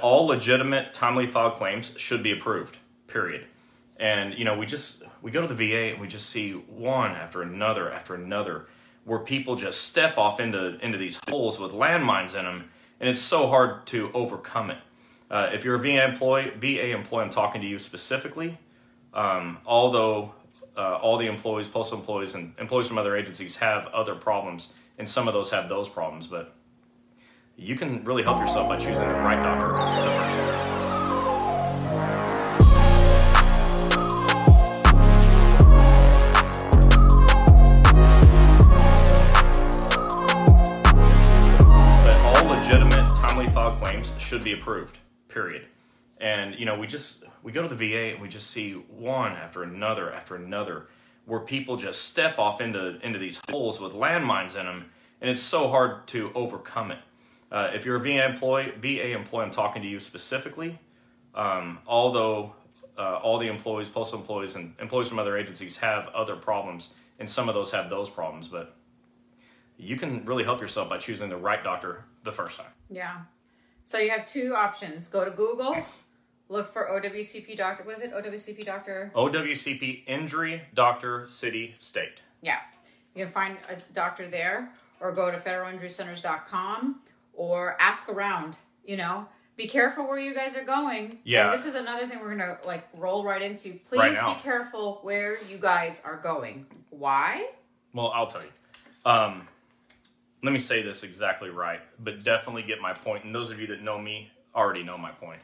all legitimate timely filed claims should be approved. Period. And you know, we just we go to the VA and we just see one after another after another where people just step off into into these holes with landmines in them, and it's so hard to overcome it. Uh, if you're a VA employee, VA employee, I'm talking to you specifically. Um, although uh, all the employees, postal employees, and employees from other agencies have other problems, and some of those have those problems, but you can really help yourself by choosing the right doctor all legitimate, timely filed claims should be approved. Period. And you know, we just we go to the VA and we just see one after another after another where people just step off into into these holes with landmines in them, and it's so hard to overcome it. Uh, if you're a VA employee, VA employee, I'm talking to you specifically. Um, although uh, all the employees, postal employees, and employees from other agencies have other problems, and some of those have those problems, but you can really help yourself by choosing the right doctor the first time. Yeah. So you have two options. Go to Google, look for OWCP doctor. What is it? OWCP doctor. OWCP Injury Doctor City State. Yeah. You can find a doctor there or go to federalinjurycenters.com or ask around, you know. Be careful where you guys are going. Yeah. And this is another thing we're to like roll right into. Please Right be careful where you guys are going. Why? Well, I'll tell you. Um, let me say this exactly right, but definitely get my point. And those of you that know me already know my point.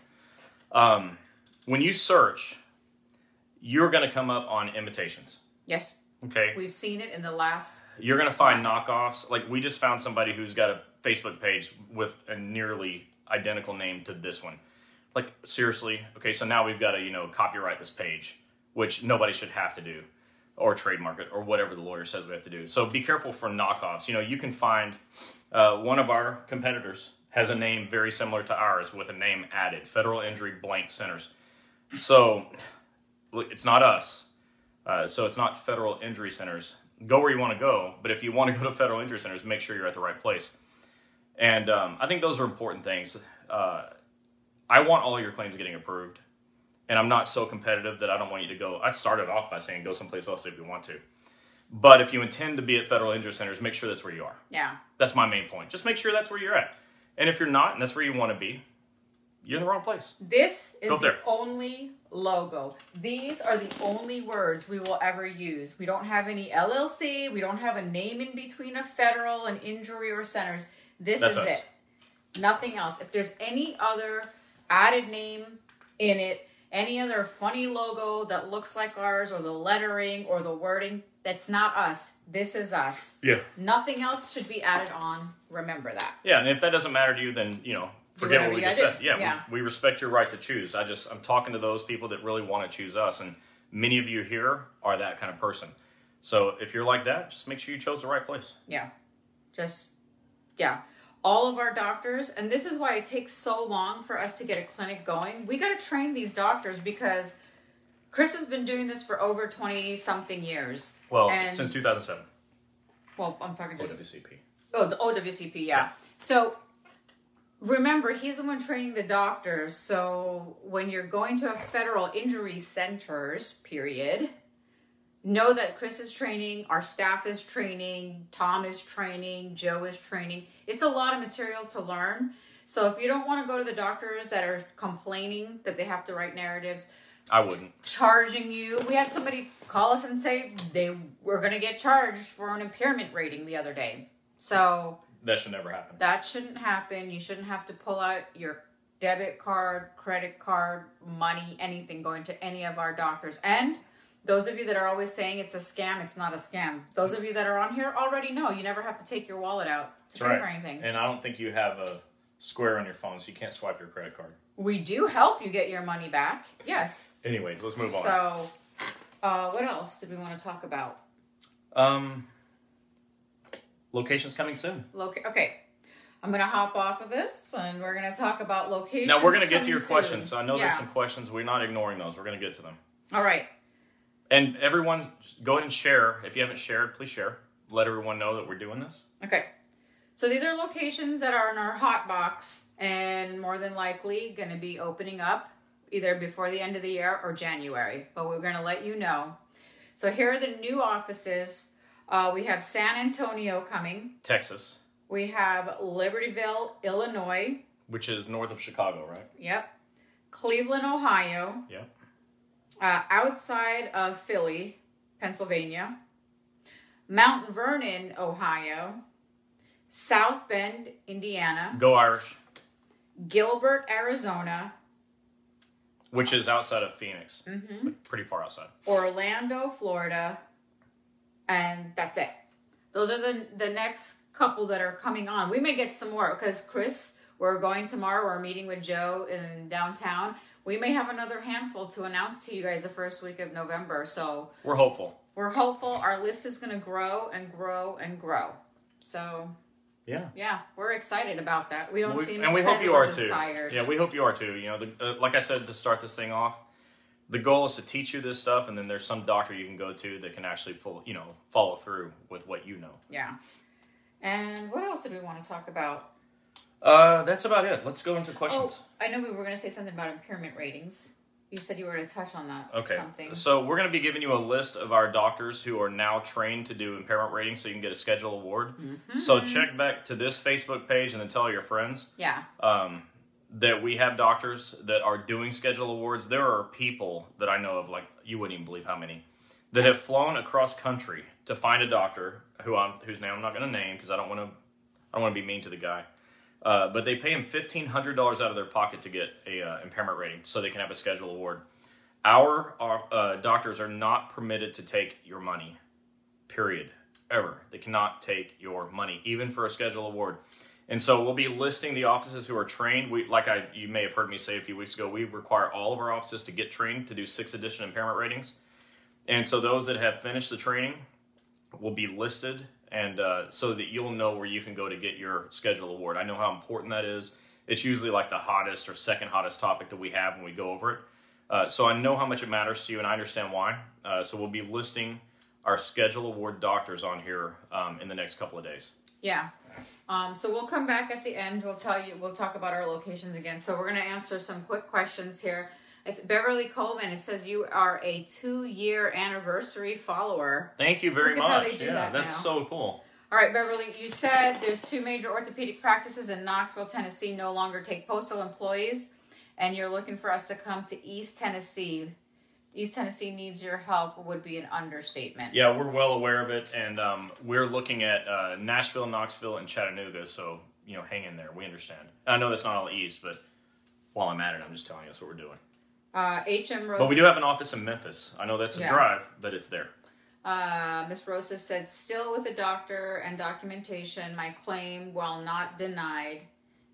Um, when you search, you're going to come up on imitations. Yes. Okay. We've seen it in the last You're going to find knockoffs. Like we just found somebody who's got a Facebook page with a nearly identical name to this one. Like seriously. Okay, so now we've got to, you know, copyright this page, which nobody should have to do or trademark it or whatever the lawyer says we have to do. So be careful for knockoffs. You know, you can find uh, one of our competitors has a name very similar to ours with a name added, Federal Injury Blank Centers. So it's not us. Uh, so it's not federal injury centers. Go where you want to go, but if you want to go to federal injury centers, make sure you're at the right place. And um, I think those are important things. Uh, I want all your claims getting approved, and I'm not so competitive that I don't want you to go. I started off by saying go someplace else if you want to, but if you intend to be at federal injury centers, make sure that's where you are. yeah. That's my main point. Just make sure that's where you're at. And if you're not, and that's where you want to be, you're in the wrong place. This is Go the there. only logo. These are the only words we will ever use. We don't have any LLC. We don't have a name in between a federal and injury or centers. This That's is us. it. Nothing else. If there's any other added name in it, any other funny logo that looks like ours, or the lettering or the wording, that's not us. This is us. Yeah. Nothing else should be added on. Remember that. Yeah, and if that doesn't matter to you, then you know, forget what we just said. Yeah, Yeah. We, we respect your right to choose. I just I'm talking to those people that really want to choose us, and many of you here are that kind of person. So if you're like that, just make sure you chose the right place. Yeah. Just, yeah. All of our doctors, and this is why it takes so long for us to get a clinic going. We got to train these doctors because Chris has been doing this for over 20 something years. Well, And- since 2007, Well, I'm talking just. OWCP. Oh, the OWCP, yeah. So remember, he's the one training the doctors. So when you're going to a federal injury centers, period, know that Chris is training, our staff is training, Tom is training, Joe is training. It's a lot of material to learn. So if you don't want to go to the doctors that are complaining that they have to write narratives, I wouldn't. charging you. We had somebody call us and say they were going to get charged for an impairment rating the other day. So That should never happen. that shouldn't happen. You shouldn't have to pull out your debit card, credit card, money, anything going to any of our doctors. And those of you that are always saying it's a scam, it's not a scam. Those of you that are on here already know you never have to take your wallet out to pay right. for anything. And I don't think you have a square on your phone, so you can't swipe your credit card. We do help you get your money back. Yes. Anyways, let's move on. So, uh, what else did we want to talk about? Um, locations coming soon. Loca- okay. I'm going to hop off of this and we're going to talk about locations. Now we're going to get to your soon. questions. So I know Yeah. there's some questions. We're not ignoring those. We're going to get to them. All right. And everyone, go ahead and share. If you haven't shared, please share. Let everyone know that we're doing this. Okay. So these are locations that are in our hot box and more than likely going to be opening up either before the end of the year or January. But we're going to let you know. So here are the new offices. Uh, we have San Antonio coming. Texas, We have Libertyville, Illinois. which is north of Chicago, right? Yep. Cleveland, Ohio. Yeah. Uh, outside of Philly, Pennsylvania. Mount Vernon, Ohio. South Bend, Indiana. Go Irish, Gilbert, Arizona. which is outside of Phoenix, hmm pretty far outside. Orlando, Florida, and that's it. Those are the the next couple that are coming on. We may get some more because Chris, we're going tomorrow. We're meeting with Joe in downtown. We may have another handful to announce to you guys the first week of November. So We're hopeful. we're hopeful our list is going to grow and grow and grow. So Yeah. yeah, we're excited about that. We don't We- seem and we hope you we're too. Tired. Yeah, we hope you are too. You know, the, uh, like I said to start this thing off, the goal is to teach you this stuff, and then there's some doctor you can go to that can actually full, you know, follow through with what you know. yeah. And what else did we want to talk about? Uh, that's about it. Let's go into questions. Oh, I know we were going to say something about impairment ratings. You said you were going to touch on that. Okay. Something. So we're going to be giving you a list of our doctors who are now trained to do impairment ratings, so you can get a schedule award. Mm-hmm. So check back to this Facebook page and then tell your friends Yeah. um, that we have doctors that are doing schedule awards. There are people that I know of, like you wouldn't even believe how many, that have flown across country to find a doctor who I'm whose name I'm not going to name because I don't want to I don't want to be mean to the guy. Uh, but they pay him fifteen hundred dollars out of their pocket to get a uh, impairment rating, so they can have a schedule award. Our, our uh, doctors are not permitted to take your money. Period. Ever. They cannot take your money, even for a schedule award. And so we'll be listing the offices who are trained. We, like I, you may have heard me say a few weeks ago, we require all of our offices to get trained to do sixth edition impairment ratings. And so those that have finished the training will be listed, and uh, so that you'll know where you can go to get your schedule award. I know how important that is. It's usually like the hottest or second hottest topic that we have when we go over it. Uh, so I know how much it matters to you, and I understand why. Uh, so we'll be listing our schedule award doctors on here um, in the next couple of days. Yeah. Um, so we'll come back at the end. We'll tell you. We'll talk about our locations again. So we're going to answer some quick questions here. It's Beverly Coleman. It says you are a two-year anniversary follower. Thank you very much. Yeah, that that's now. so cool. All right, Beverly. You said there's two major orthopedic practices in Knoxville, Tennessee, no longer take postal employees, and you're looking for us to come to East Tennessee. East Tennessee needs your help would be an understatement. Yeah, we're well aware of it, and um, we're looking at uh, Nashville, Knoxville, and Chattanooga. So you know, hang in there. We understand. I know that's not all east, but while I'm at it, I'm just telling you that's what we're doing. Uh, HM Rose. But we do have an office in Memphis. I know that's a Yeah. drive, but it's there. Uh, Miss Rosa said, still with a doctor and documentation, my claim, while not denied,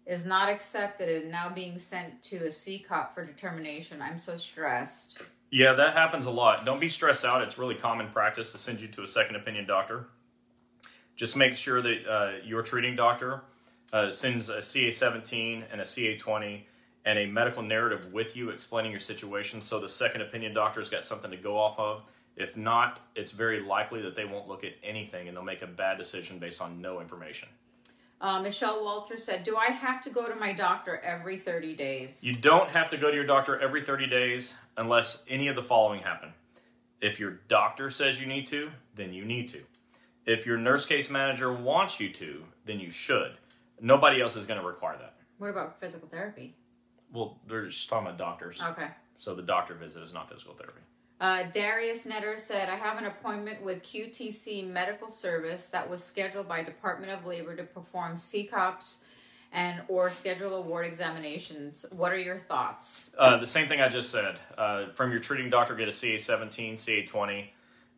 is not accepted and now being sent to a SECOP for determination. I'm so stressed. Yeah, that happens a lot. Don't be stressed out. It's really common practice to send you to a second opinion doctor. Just make sure that uh, your treating doctor uh, sends a CA17 and a CA20 and a medical narrative with you explaining your situation so the second opinion doctor's got something to go off of. If not, it's very likely that they won't look at anything and they'll make a bad decision based on no information. Uh, Michelle Walter said, do I have to go to my doctor every 30 days? You don't have to go to your doctor every 30 days unless any of the following happen. If your doctor says you need to, then you need to. If your nurse case manager wants you to, then you should. Nobody else is going to require that. What about physical therapy? Well, they're just talking about doctors. Okay. So the doctor visit is not physical therapy. Uh, Darius Netter said, I have an appointment with QTC Medical Service that was scheduled by Department of Labor to perform SECOPs and or schedule award examinations. What are your thoughts? Uh, the same thing I just said. Uh, from your treating doctor, get a CA17, CA20,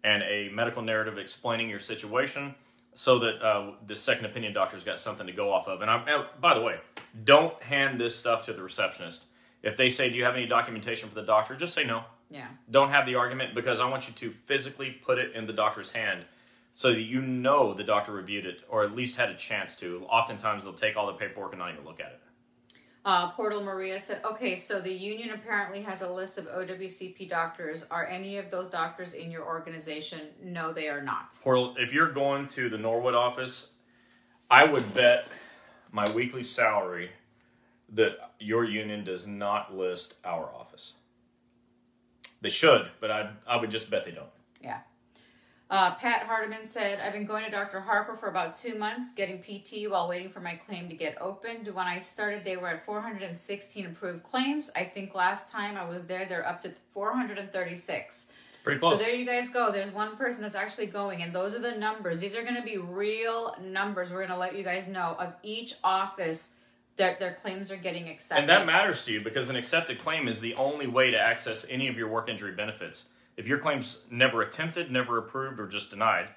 and a medical narrative explaining your situation so that uh, the second opinion doctor's got something to go off of. And, I'm, and by the way, don't hand this stuff to the receptionist. If they say, Do you have any documentation for the doctor? Just say no. Yeah. Don't have the argument because I want you to physically put it in the doctor's hand so that you know the doctor reviewed it or at least had a chance to. Oftentimes, they'll take all the paperwork and not even look at it. Uh, Portal Maria said, okay, so the union apparently has a list of OWCP doctors. Are any of those doctors in your organization? No, they are not. Portal, if you're going to the Norwood office, I would bet my weekly salary that your union does not list our office. They should, but I I would just bet they don't. Yeah. Uh, Pat Hardiman said, I've been going to Dr. Harper for about two months, getting PT while waiting for my claim to get opened. When I started, they were at 416 approved claims. I think last time I was there, they're up to 436. Pretty So there you guys go. There's one person that's actually going, and those are the numbers. These are going to be real numbers. We're going to let you guys know of each office that their claims are getting accepted. And that matters to you because an accepted claim is the only way to access any of your work injury benefits. If your claim's never attempted, never approved, or just denied,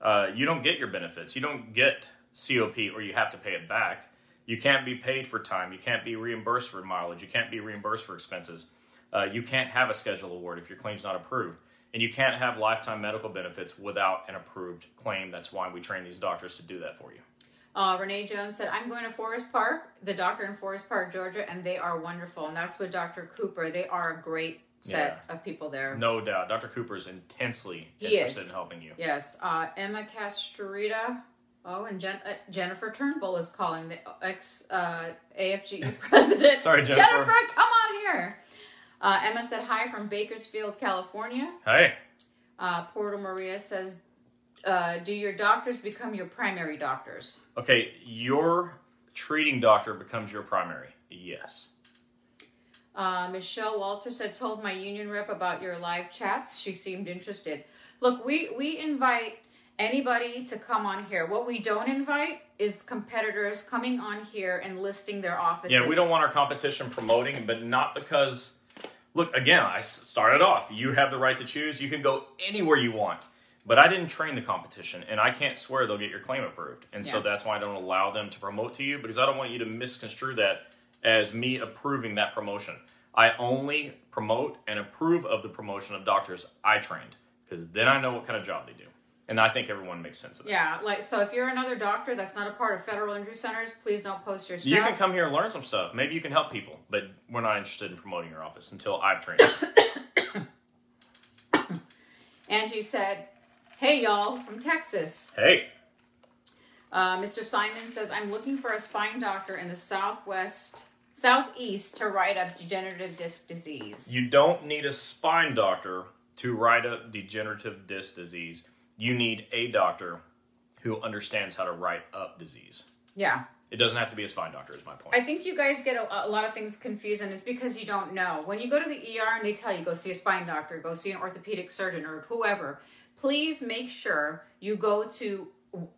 uh, you don't get your benefits. You don't get COP or you have to pay it back. You can't be paid for time. You can't be reimbursed for mileage. You can't be reimbursed for expenses. Uh, you can't have a schedule award if your claim's not approved. And you can't have lifetime medical benefits without an approved claim. That's why we train these doctors to do that for you. Uh, Renee Jones said, I'm going to Forest Park, the doctor in Forest Park, Georgia, and they are wonderful. And that's with Dr. Cooper. They are a great set of people there. No doubt. Dr. Cooper is intensely He interested is. in helping you. Yes. Uh, Emma Castrita. Oh, and Jen, uh, Jennifer Turnbull is calling the ex uh, AFGE president. Sorry, Jennifer. Jennifer, come on here. Uh, Emma said hi from Bakersfield, California. Hey, Uh, Porto Maria says, uh, "Do your doctors become your primary doctors?" Okay, your treating doctor becomes your primary. Yes. Uh, Michelle Walter said, "Told my union rep about your live chats. She seemed interested. Look, we we invite anybody to come on here. What we don't invite is competitors coming on here and listing their offices. Yeah, we don't want our competition promoting, but not because. Look, again, I started off. You have the right to choose. You can go anywhere you want. But I didn't train the competition, and I can't swear they'll get your claim approved. And so that's why I don't allow them to promote to you because I don't want you to misconstrue that as me approving that promotion. I only promote and approve of the promotion of doctors I trained because then I know what kind of job they do. And I think everyone makes sense of that. Yeah, like so. If you're another doctor that's not a part of federal injury centers, please don't post your stuff. You can come here and learn some stuff. Maybe you can help people, but we're not interested in promoting your office until I've trained. you. Angie said, "Hey y'all from Texas." hey, Uh, Mr. Simon says, "I'm looking for a spine doctor in the southwest, southeast to write up degenerative disc disease." you don't need a spine doctor to write up degenerative disc disease. You need a doctor who understands how to write up disease. yeah, It doesn't have to be a spine doctor, is my point. I think you guys get a, a lot of things confused, and it's because you don't know. When you go to the ER and they tell you go see a spine doctor, go see an orthopedic surgeon, or whoever, please make sure you go to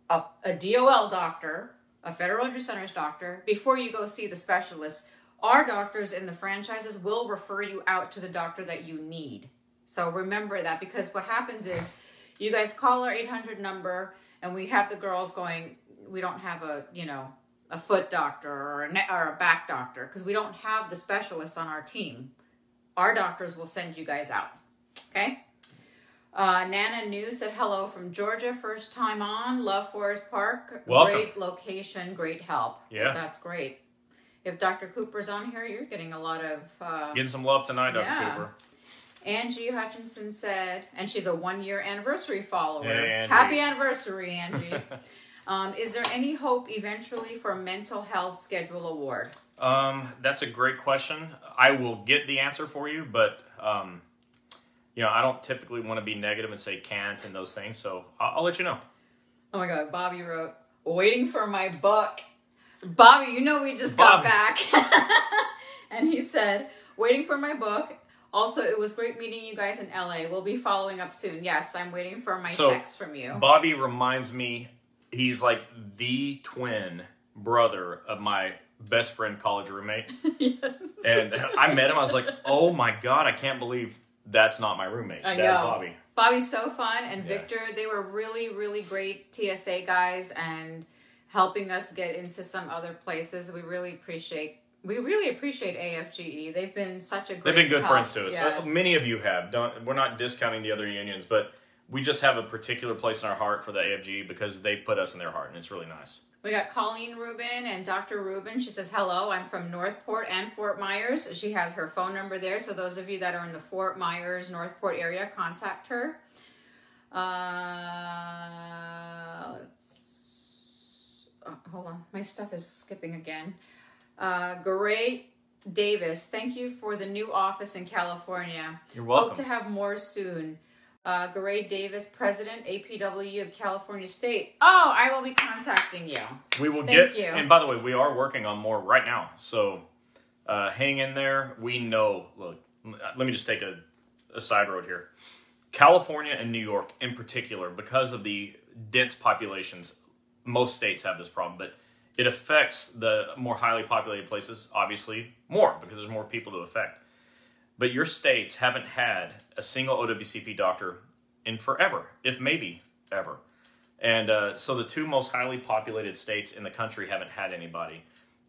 a, a DOL doctor, a Federal Injury Centers doctor, before you go see the specialist. Our doctors in the franchises will refer you out to the doctor that you need. So remember that because what happens is you guys call our 800 number and we have the girls going, we don't have a, you know, a foot doctor or a, ne- or a back doctor because we don't have the specialists on our team. Our doctors will send you guys out. Okay? Uh, Nana New said hello from Georgia, first time on. Love Forest Park. Welcome. Great location, great help. Yeah. That's great. If Dr. Cooper's on here, you're getting a lot of. Uh, Getting some love tonight, Dr. Yeah. Cooper. Angie Hutchinson said, and she's a one year anniversary follower. Hey, Happy anniversary, Angie. um, is there any hope eventually for a mental health schedule award? Um, that's a great question. I will get the answer for you, but um, you know, I don't typically want to be negative and say can't and those things. So I'll, I'll let you know. Oh my god, Bobby wrote, waiting for my book. Bobby, you know we just Bobby. got back. and he said, waiting for my book. Also, it was great meeting you guys in LA. We'll be following up soon. Yes, I'm waiting for my So, text from you. Bobby reminds me he's like the twin brother of my best friend college roommate. yes. And I met him. I was like, oh my god, I can't believe that's not my roommate. I That's know. Bobby. Bobby's so fun, and Yeah. Victor, they were really, really great TSA guys and helping us get into some other places. We really appreciate. We really appreciate AFGE. They've been such a great. They've been good help. friends to us. Yes. Uh, Many of you have. Don't. We're not discounting the other unions, but we just have a particular place in our heart for the AFGE because they put us in their heart, and it's really nice. We got Colleen Rubin and Dr. Rubin. She says, Hello, I'm from Northport and Fort Myers. She has her phone number there. So, those of you that are in the Fort Myers, Northport area, contact her. Uh, hold on, my stuff is skipping again. Uh, Great Davis, thank you for the new office in California. You're welcome. Hope to have more soon. Uh, Garay Davis, President, APW of California State. Oh, I will be contacting you. We will Thank get. you. And by the way, we are working on more right now. So uh, hang in there. We know. Look, let me just take a, a side road here. California and New York, in particular, because of the dense populations, most states have this problem, but it affects the more highly populated places, obviously, more because there's more people to affect. But your states haven't had a single OWCP doctor in forever, if maybe ever. And uh, so the two most highly populated states in the country haven't had anybody.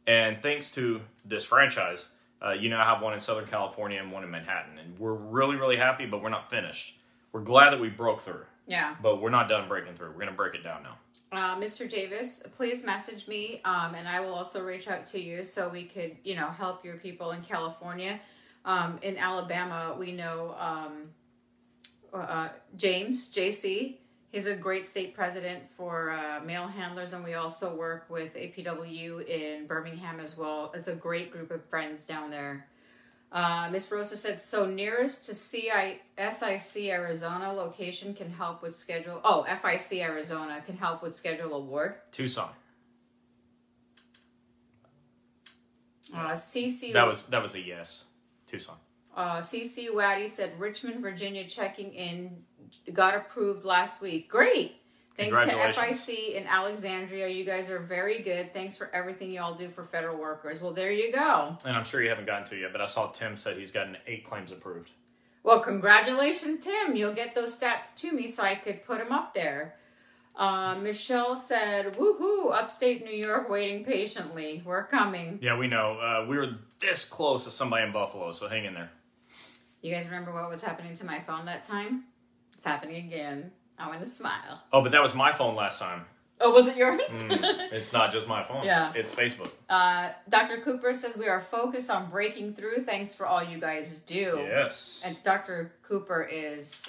And thanks to this franchise, uh, you now have one in Southern California and one in Manhattan. And we're really, really happy, but we're not finished. We're glad that we broke through, Yeah. but we're not done breaking through. We're going to break it down now. Uh, Mr. Davis, please message me, um, and I will also reach out to you so we could, you know, help your people in California. Um, in Alabama, we know um, uh, James JC. He's a great state president for uh, mail handlers, and we also work with APW in Birmingham as well. It's a great group of friends down there. Uh, Miss Rosa said, so nearest to CI, SIC Arizona location can help with schedule. Oh, FIC Arizona can help with schedule award. Tucson. Uh, CC That was that was a yes. Tucson. uh, CC Waddy said Richmond, Virginia, checking in, got approved last week. Great. Thanks to FIC in Alexandria. You guys are very good. Thanks for everything you all do for federal workers. Well, there you go. And I'm sure you haven't gotten to it yet, but I saw Tim said he's gotten eight claims approved. Well, congratulations, Tim. You'll get those stats to me so I could put them up there. Uh, Michelle said, woohoo, upstate New York waiting patiently. We're coming. Yeah, we know. Uh, we were this close to somebody in Buffalo, so hang in there. You guys remember what was happening to my phone that time? It's happening again. I want to smile. Oh, but that was my phone last time. Oh, was it yours? Mm, it's not just my phone. Yeah. It's Facebook. uh, Dr. Cooper says we are focused on breaking through. Thanks for all you guys do. Yes. And Dr. Cooper is,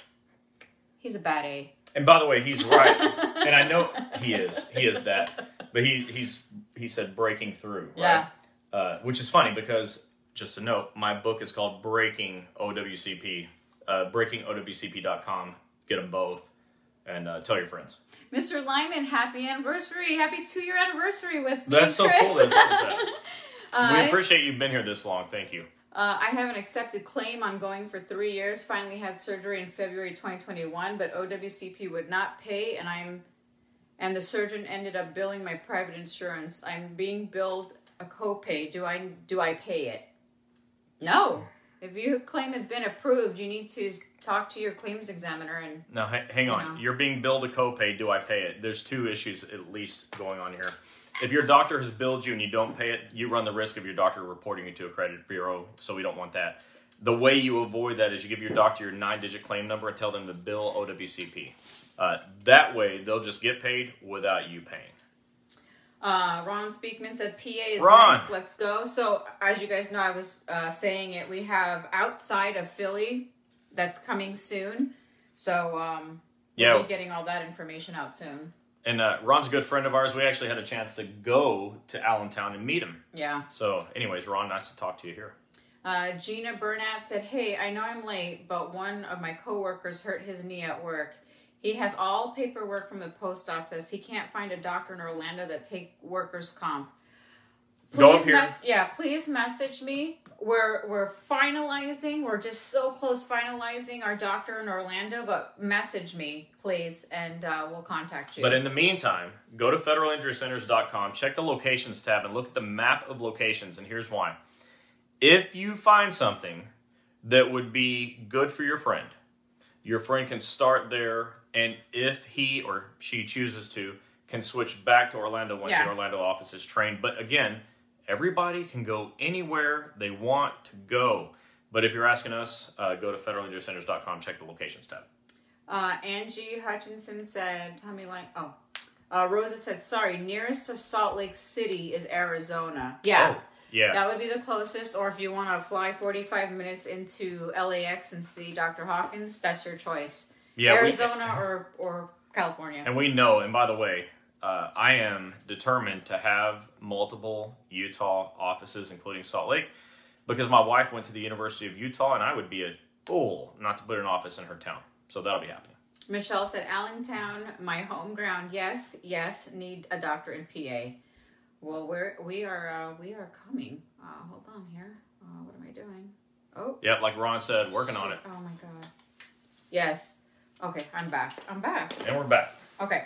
he's a bad A. And by the way, he's right. and I know he is. He is that. But he he's he said breaking through, right? Yeah. Uh, which is funny because just a note, my book is called Breaking OWCP. Uh, breakingowcp.com. Get them both, and uh, tell your friends. Mr. Lyman, happy anniversary. Happy two year anniversary with me. That's so Chris. cool that it's almost Uh, we appreciate you've been here this long. Thank you. Uh, I have an accepted claim on going for three years. Finally had surgery in February 2021, but OWCP would not pay, and I'm and the surgeon ended up billing my private insurance. I'm being billed a copay. Do I do I pay it? No. If your claim has been approved, you need to talk to your claims examiner and Now, ha- hang on. know. You're being billed a copay. Do I pay it? There's two issues at least going on here. If your doctor has billed you and you don't pay it, you run the risk of your doctor reporting you to a credit bureau. So we don't want that. The way you avoid that is you give your doctor your nine-digit claim number and tell them to bill OWCP. Uh, that way, they'll just get paid without you paying. Uh, Ron Speakman said PA is Ron. next. Let's go. So as you guys know, I was uh, saying it. We have outside of Philly that's coming soon. So um, Yeah. we'll be getting all that information out soon. And uh, Ron's a good friend of ours. We actually had a chance to go to Allentown and meet him. Yeah. So, anyways, Ron, nice to talk to you here. Uh, Gina Burnett said, "Hey, I know I'm late, but one of my coworkers hurt his knee at work. He has all paperwork from the post office. He can't find a doctor in Orlando that take workers comp. Go up here. yeah, please message me. We're we're finalizing. We're just so close finalizing our doctor in Orlando, but message me, please, and uh, we'll contact you. But in the meantime, go to federalinjurycenters.com, check the locations tab, and look at the map of locations. And here's why. If you find something that would be good for your friend, your friend can start there, and if he or she chooses to, can switch back to Orlando once Yeah. the Orlando office is trained. But again, everybody can go anywhere they want to go. But if you're asking us, uh, go to federalinjurycenters.com, check the locations tab. Uh, Angie Hutchinson said, tell me like, oh. Uh, Rosa said, sorry, nearest to Salt Lake City is Arizona. Yeah. Oh, yeah. That would be the closest, or if you want to fly 45 minutes into LAX and see Dr. Hawkins, that's your choice. Yeah we- Arizona or, or California. And we know, and by the way, uh, I am determined to have multiple Utah offices, including Salt Lake, because my wife went to the University of Utah, and I would be a fool not to put an office in her town. So that'll be happening. Michelle said, Allentown, my home ground. Yes, yes, need a doctor in PA. Well, we're we are uh, we are coming. Uh, hold on here. Uh, what am I doing? Oh, Yep, like Ron said, working on it, oh my god. Yes. Okay, I'm back. I'm back. and we're back. Okay.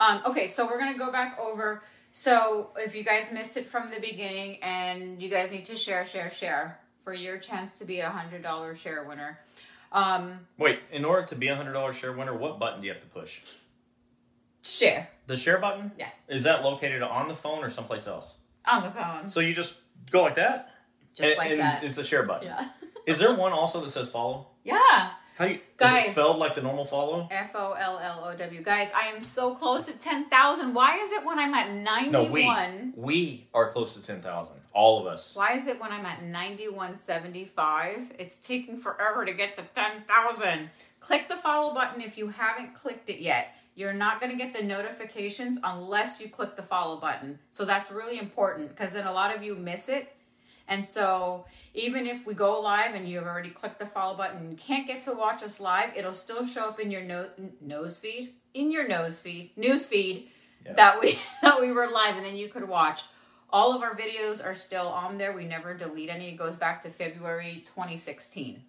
Um, okay, so we're gonna go back over. So if you guys missed it from the beginning, and you guys need to share, share, share for your chance to be a hundred dollar share winner. Um, Wait, in order to be a hundred dollar share winner, what button do you have to push? share The share button? Yeah. Is that located on the phone or someplace else? on the phone, So you just go like that, just and, like and that. It's a share button. Yeah. Is there one also that says follow? Yeah. How do you? Is Guys. it spelled like the normal follow? F O L L O W. Guys, I am so close to 10,000. Why is it when I'm at 91? No, we we are close to ten thousand. All of us. Why is it when I'm at 9175? It's taking forever to get to 10,000. Click the follow button if you haven't clicked it yet. You're not going to get the notifications unless you click the follow button. So that's really important because then a lot of you miss it. And so even if we go live and you've already clicked the follow button and can't get to watch us live, it'll still show up in your no- nose feed, in your nose feed, news feed Yeah. that we that we were live and then you could watch. All of our videos are still on there. We never delete any. It goes back to February 2016.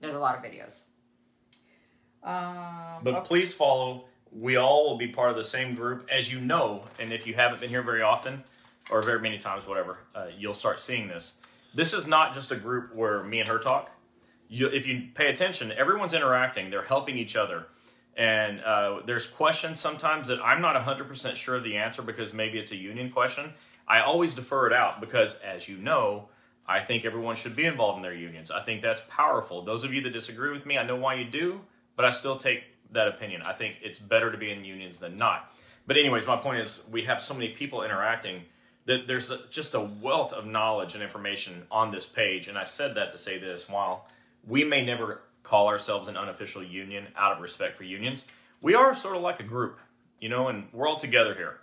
There's a lot of videos. Um, But okay. please follow. We all will be part of the same group, as you know. And if you haven't been here very often, or very many times, whatever, uh, you'll start seeing this. This is not just a group where me and her talk. You, if you pay attention, everyone's interacting. They're helping each other. And uh, there's questions sometimes that I'm not 100% sure of the answer because maybe it's a union question. I always defer it out because, as you know, I think everyone should be involved in their unions. I think that's powerful. Those of you that disagree with me, I know why you do, but I still take that opinion. I think it's better to be in unions than not. But, anyways, my point is we have so many people interacting there's just a wealth of knowledge and information on this page. And I said that to say this while we may never call ourselves an unofficial union out of respect for unions, we are sort of like a group, you know, and we're all together here.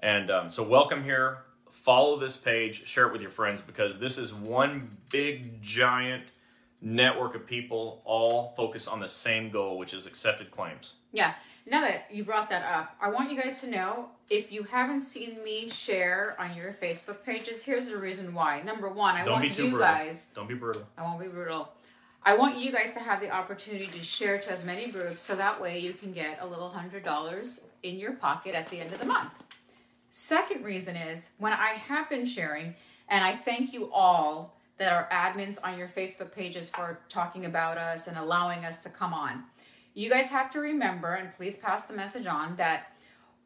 And um, so, welcome here. Follow this page, share it with your friends because this is one big, giant network of people all focused on the same goal, which is accepted claims. Yeah. Now that you brought that up, I want you guys to know if you haven't seen me share on your Facebook pages, here's the reason why. Number one, I Don't be want you brutal. guys Don't be brutal. I won't be brutal. I want you guys to have the opportunity to share to as many groups so that way you can get a little hundred dollars in your pocket at the end of the month. Second reason is when I have been sharing, and I thank you all that are admins on your Facebook pages for talking about us and allowing us to come on. You guys have to remember, and please pass the message on, that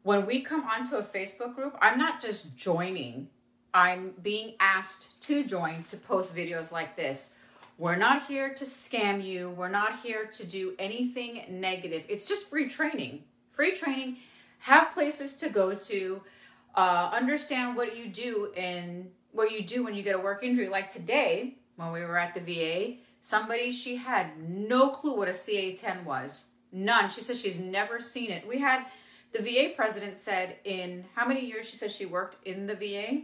when we come onto a Facebook group, I'm not just joining, I'm being asked to join to post videos like this. We're not here to scam you. We're not here to do anything negative. It's just free training. Free training. Have places to go to. Uh, understand what you do and what you do when you get a work injury. Like today, when we were at the VA, somebody she had no clue what a CA10 was. None. She said she's never seen it. We had the VA president said in how many years she said she worked in the VA,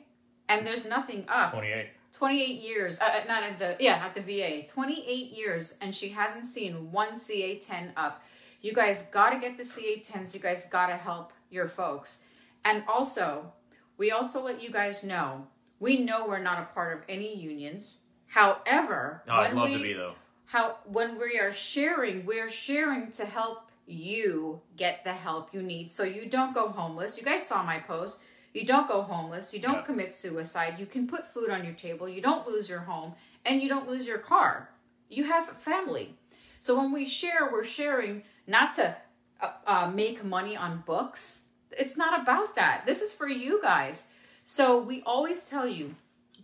and there's nothing up. 28. 28 years, uh, uh, not at the, yeah, at the VA. 28 years, and she hasn't seen one CA10 up. You guys got to get the CA10s. You guys got to help your folks. And also, we also let you guys know, we know we're not a part of any unions. However, Oh, I'd love we, to be, though. how when we are sharing, we're sharing to help you get the help you need so you don't go homeless. You guys saw my post. You don't go homeless. You don't Yeah. commit suicide. You can put food on your table. You don't lose your home and you don't lose your car. You have a family. So when we share, we're sharing not to uh, uh, make money on books. It's not about that. This is for you guys. So we always tell you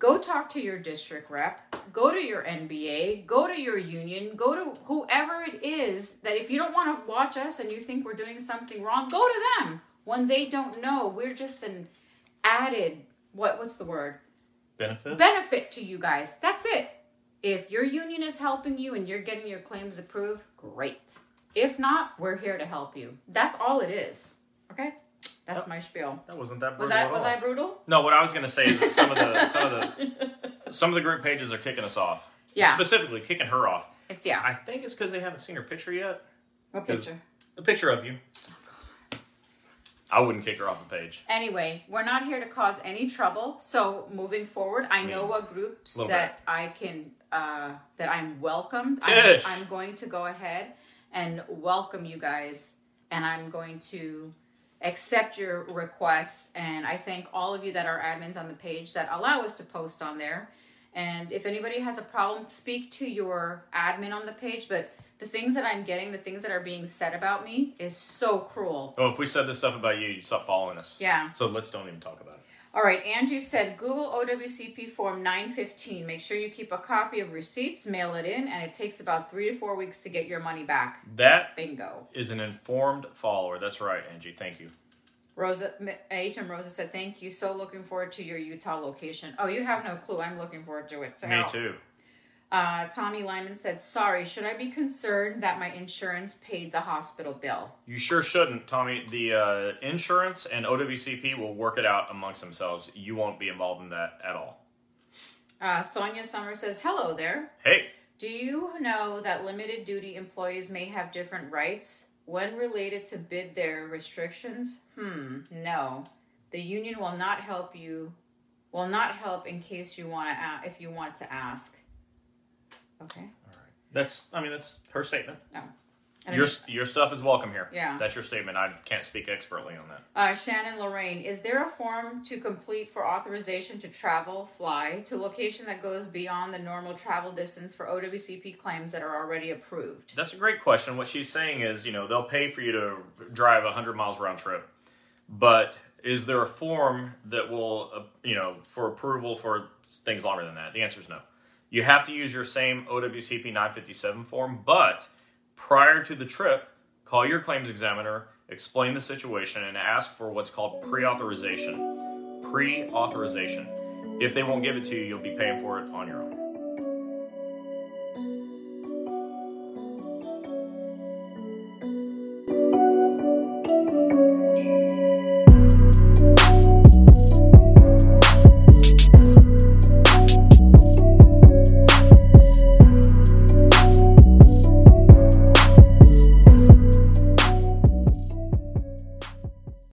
go talk to your district rep, go to your NBA, go to your union, go to whoever it is that if you don't want to watch us and you think we're doing something wrong, go to them. When they don't know, we're just an added what what's the word? Benefit? benefit to you guys. That's it. If your union is helping you and you're getting your claims approved, great. If not, we're here to help you. That's all it is. Okay? That's my spiel. That wasn't that brutal Was I was. I brutal? No, what I was going to say is that some of the some of the some of the group pages are kicking us off. Yeah. Specifically, kicking her off. It's yeah. I think it's because they haven't seen her picture yet. What picture? The picture of you. I wouldn't kick her off the page. Anyway, we're not here to cause any trouble. So moving forward, I know mean, what groups that I can uh, that I'm welcomed. I'm, I'm going to go ahead and welcome you guys, and I'm going to accept your requests. And I thank all of you that are admins on the page that allow us to post on there. And if anybody has a problem, speak to your admin on the page. But the things that I'm getting, the things that are being said about me, is so cruel. Oh, if we said this stuff about you, you'd stop following us. Yeah. So let's don't even talk about it. All right, Angie said Google OWCP form 915. Make sure you keep a copy of receipts, mail it in, and it takes about three to four weeks to get your money back. That Bingo. is an informed follower. That's right, Angie. Thank you. Rosa, H.M. Rosa said, Thank you. So looking forward to your Utah location. Oh, you have no clue. I'm looking forward to it. So Me too. Uh, Tommy Lyman said, Sorry, should I be concerned that my insurance paid the hospital bill? You sure shouldn't, Tommy. The uh, insurance and OWCP will work it out amongst themselves. You won't be involved in that at all. Uh, Sonia Summer says, Hello there. Hey, Do you know that limited duty employees may have different rights when related to bid their restrictions? Hmm, no. The union will not help you will not help in case you want to if you want to ask. Okay. All right. That's. I mean, that's her statement. No. I Your your stuff is welcome here. Yeah. That's your statement. I can't speak expertly on that. Uh, Shannon Lorraine, is there a form to complete for authorization to travel, fly to location that goes beyond the normal travel distance for OWCP claims that are already approved? That's a great question. What she's saying is, you know, they'll pay for you to drive 100 miles round trip, but is there a form that will, uh, you know, for approval for things longer than that? The answer is no. You have to use your same OWCP 957 form, but prior to the trip, call your claims examiner, explain the situation, and ask for what's called pre authorization. Pre authorization. If they won't give it to you, you'll be paying for it on your own.